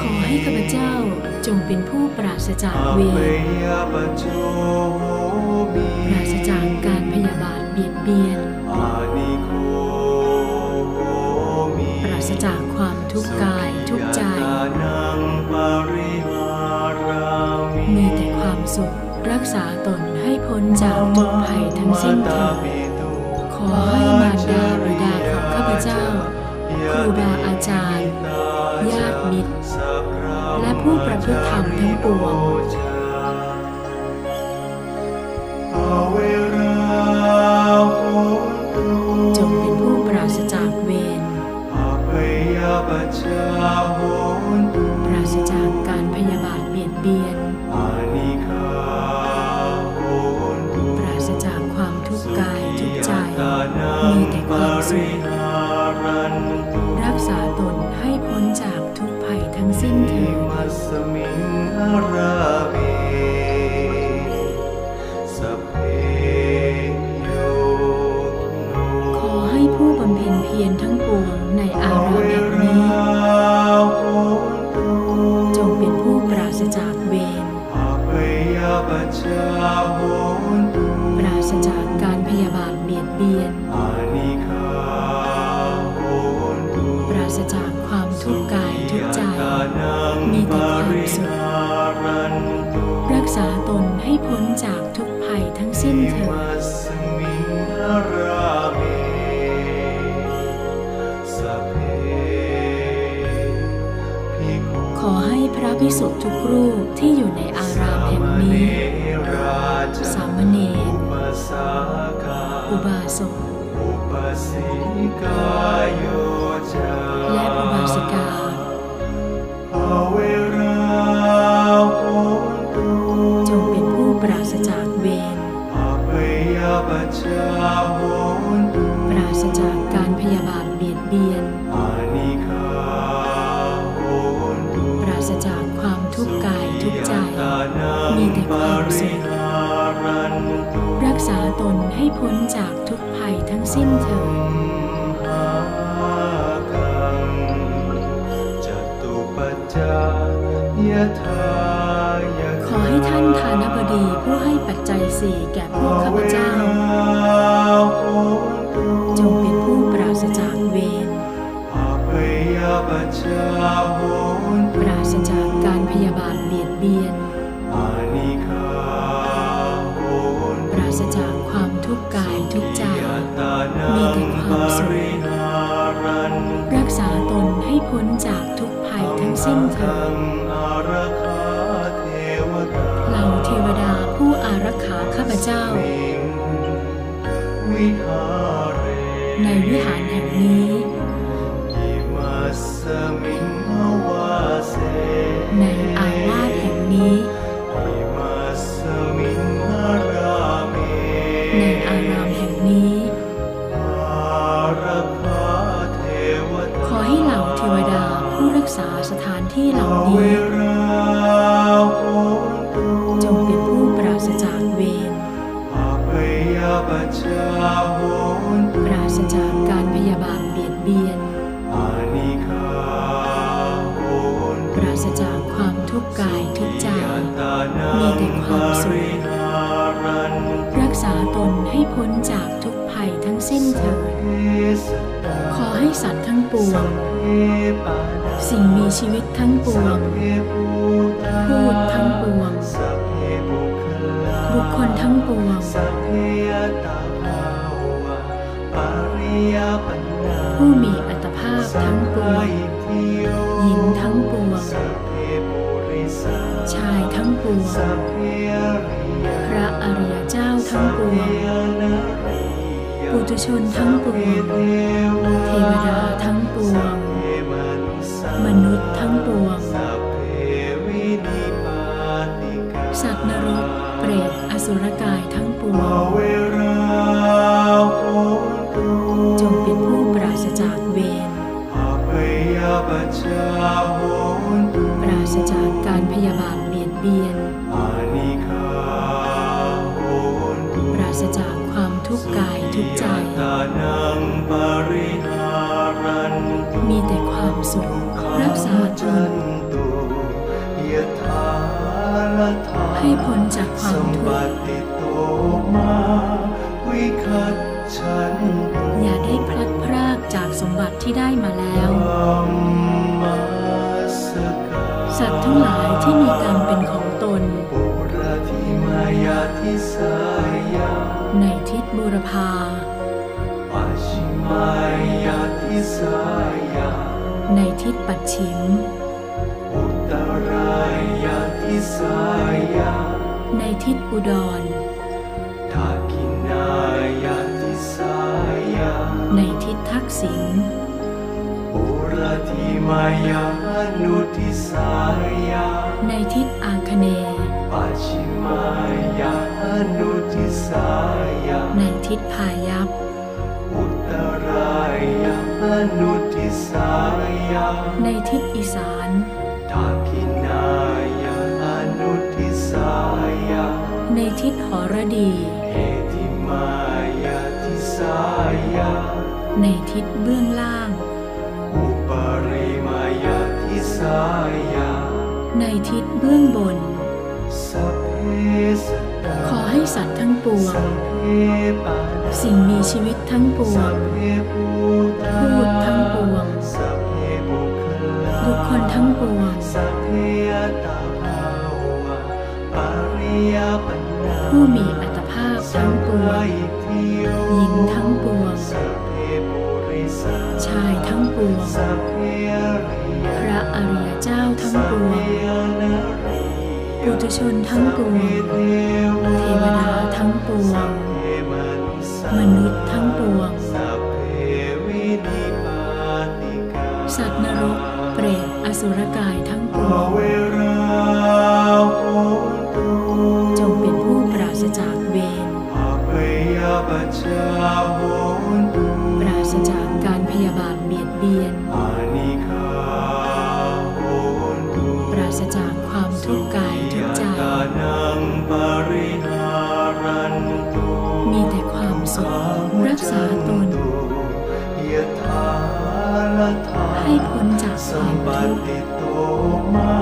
ขอให้ข้าพเจ้าจงเป็นผู้ปราศจากเวรปราศจากการพยาบาทเบียดเบียน ปราศจากความทุกข์กายทุกข์ใจ มีแต่ความสุขรักษาตนให้พ้นจากทุกภัยทั้งสิ้นเถิดขอให้มารดาบิดาของข้าพเจ้า ครูบาอาจารย์ ญาติมิตร และผู้ประพฤติธรรมทั้งปวง มีแต่ความสุขรักษาตนให้พ้นจากทุกภัยทั้งสิ้นเถิดมัสมิงอาราเวสัพเพโยโนขอให้ผู้บำเพ็ญเพียรทั้งปวงในอาราม เบียน ปราศจากความทุกข์กายทุกใจ มีแต่ความสุข รักษาตนให้พ้นจากทุกภัยทั้งสิ้นเถิดขอให้พระภิกษุทุกรูปที่อยู่ในอารามแห่งนี้ บาสกอุปสิกาโยจาและอุบาสิกาอาเวราโหตุจงเป็นผู้ปราศจากเวรอาเปยปัจจาโหตุปราศจากการพยาบาทเบียดเบียน นให้พ้นจากทุกภัยทั้งสิ้นเถิดหาคังจตุปัจจายทายะขอให้ท่านทานบดีผู้ให้ปัจจัยสี่แก่พวกข้าพเจ้า จงเป็นผู้ปราศจากเวรปราศจากการพยาบาทเบียดเบียน เจ้าวิหาเรในวิหารแห่งนี้ยิมัสสมิงวาเสในอาวาสแห่งนี้ยิมัสสมิงราเมในอารามแห่งนี้อารักขาเทวตาขอให้เหล่าเทวดาผู้รักษาสถานที่เหล่าเวนี้ มีแต่ความสุข รักษาตนให้พ้นจากทุกภัยทั้งสิ้นเถิด ขอให้สัตว์ทั้งปวง สิ่งมีชีวิตทั้งปวง พูดทั้งปวง บุคคลทั้งปวง ผู้มีอัตภาพทั้งปวง วง พระอริยเจ้าทั้งปวง ปุถุชนทั้งปวง เทวดาทั้งปวง มนุษย์ทั้งปวง สัตว์นรกเปรตอสุรกายทั้งปวง จงเป็นผู้ปราศจากเวรปราศจากการพยาบาท คาโหนตุปราศจากความทุกข์กายทุกข์ใจตานังปริหารันตุมีแต่ความสุขรักษาตจันนตุยะถาละทาให้พ้นจากควาสัมมทุปกข์ติโตมาวิคัตฉันตุอย่าได้พลัดพรากจากสมบัติที่ได้มาแล้ว ในทิศบูรพาปัจฉิมายาทิสายาในทิศปัดฉิมอุตรายาทิสายาในทิศอุดรทากินายาทิสายาในทิศทักษิณปุระธิมายานุทิสายาในทิศอาคเนย์ ปัจฉิมายานุทิสายาในทิศพายัพอุตรายานุทิสายาในทิศอีสานทากินายานุทิสายาในทิศหรดีเอติมายาทิสายาในทิศเบื้องล่าง อุปริมายาทิสายาในทิศเบื้องบนสัพเพสัตตา ขอให้สัตว์ทั้งปวง สิ่งมีชีวิตทั้งปวงพเพภูตาพูดทั้งปวง บุคคลทั้งปวงผู้มีอัตภาพทั้งปวงหญิงทั้งปวง ชายทั้งปวง พระอริยเจ้าทั้งปวง ปุถุชนทั้งปวง เทวดาทั้งปวง มนุษย์ทั้งปวง สัตว์นรก เปรต อสุรกายทั้งปวง จงเป็นผู้ปราศจากเวรปราศจากการพยาบาทเบียดเบียนุขรักษาตนยะถาละทาให้พ้นจากคสัวามมปทุกข์ติโตมา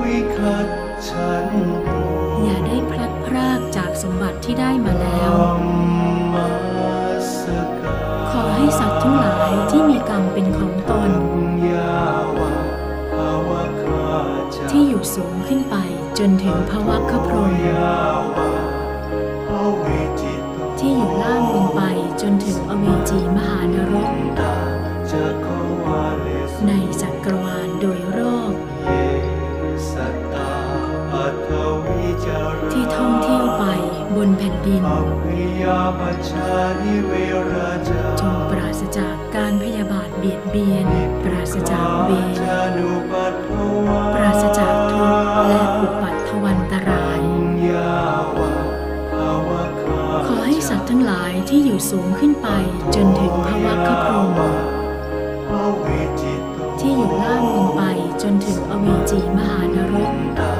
วิคัตฉันตุอย่าได้พลัดพรากจากสมบัติที่ได้มาแล้ว ขอให้สัตว์ทั้งหลายที่มีกรรมเป็นของตน ที่อยู่สูงขึ้นไปจนถึงภวะคพรม นถึงอเวจีมหานรกตาจักรวาเลสุในจักรวาลโดยรอบ ที่ท่องเที่ยวไปบนแผ่นดิน จงปราศจากการพยาบาทเบียดเบียน ปราศจากเวรจานุปัฏฐวาปราศจากทุกข์และอุ ที่อยู่สูงขึ้นไปจนถึงภวะคพรหมภเวจิโตที่อยู่ล่างลงไปจนถึงอเวจีมหานรกตา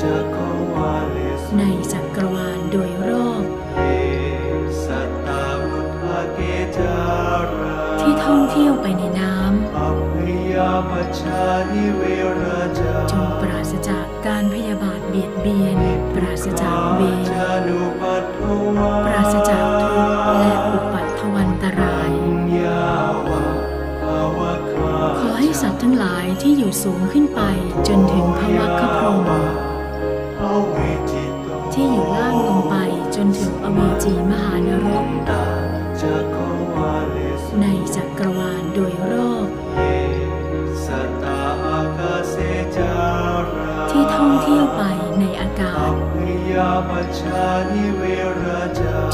จักรวาเลสุในจักรวาลโดยรอบ ที่ท่องเที่ยวไปในน้ำจงปราศจากการพยาบาทเบียดเบียน ปราศจากเวรปราศจากทุกข์และอุปัตถวันตราย ขอให้สัตว์ทั้งหลายที่อยู่สูงขึ้นไปจนถึงภวะคพรมที่อยู่ล่างลงไปจนถึงอเวจีมหานรกในจักรวาล จา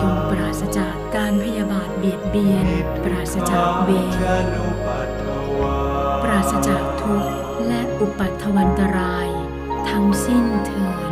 จงปราศจากการพยาบาทเบียดเบียน ปราศจากเวรปราศจากทุกข์และอุปัตถวันตราย ทั้งสิ้นเถิด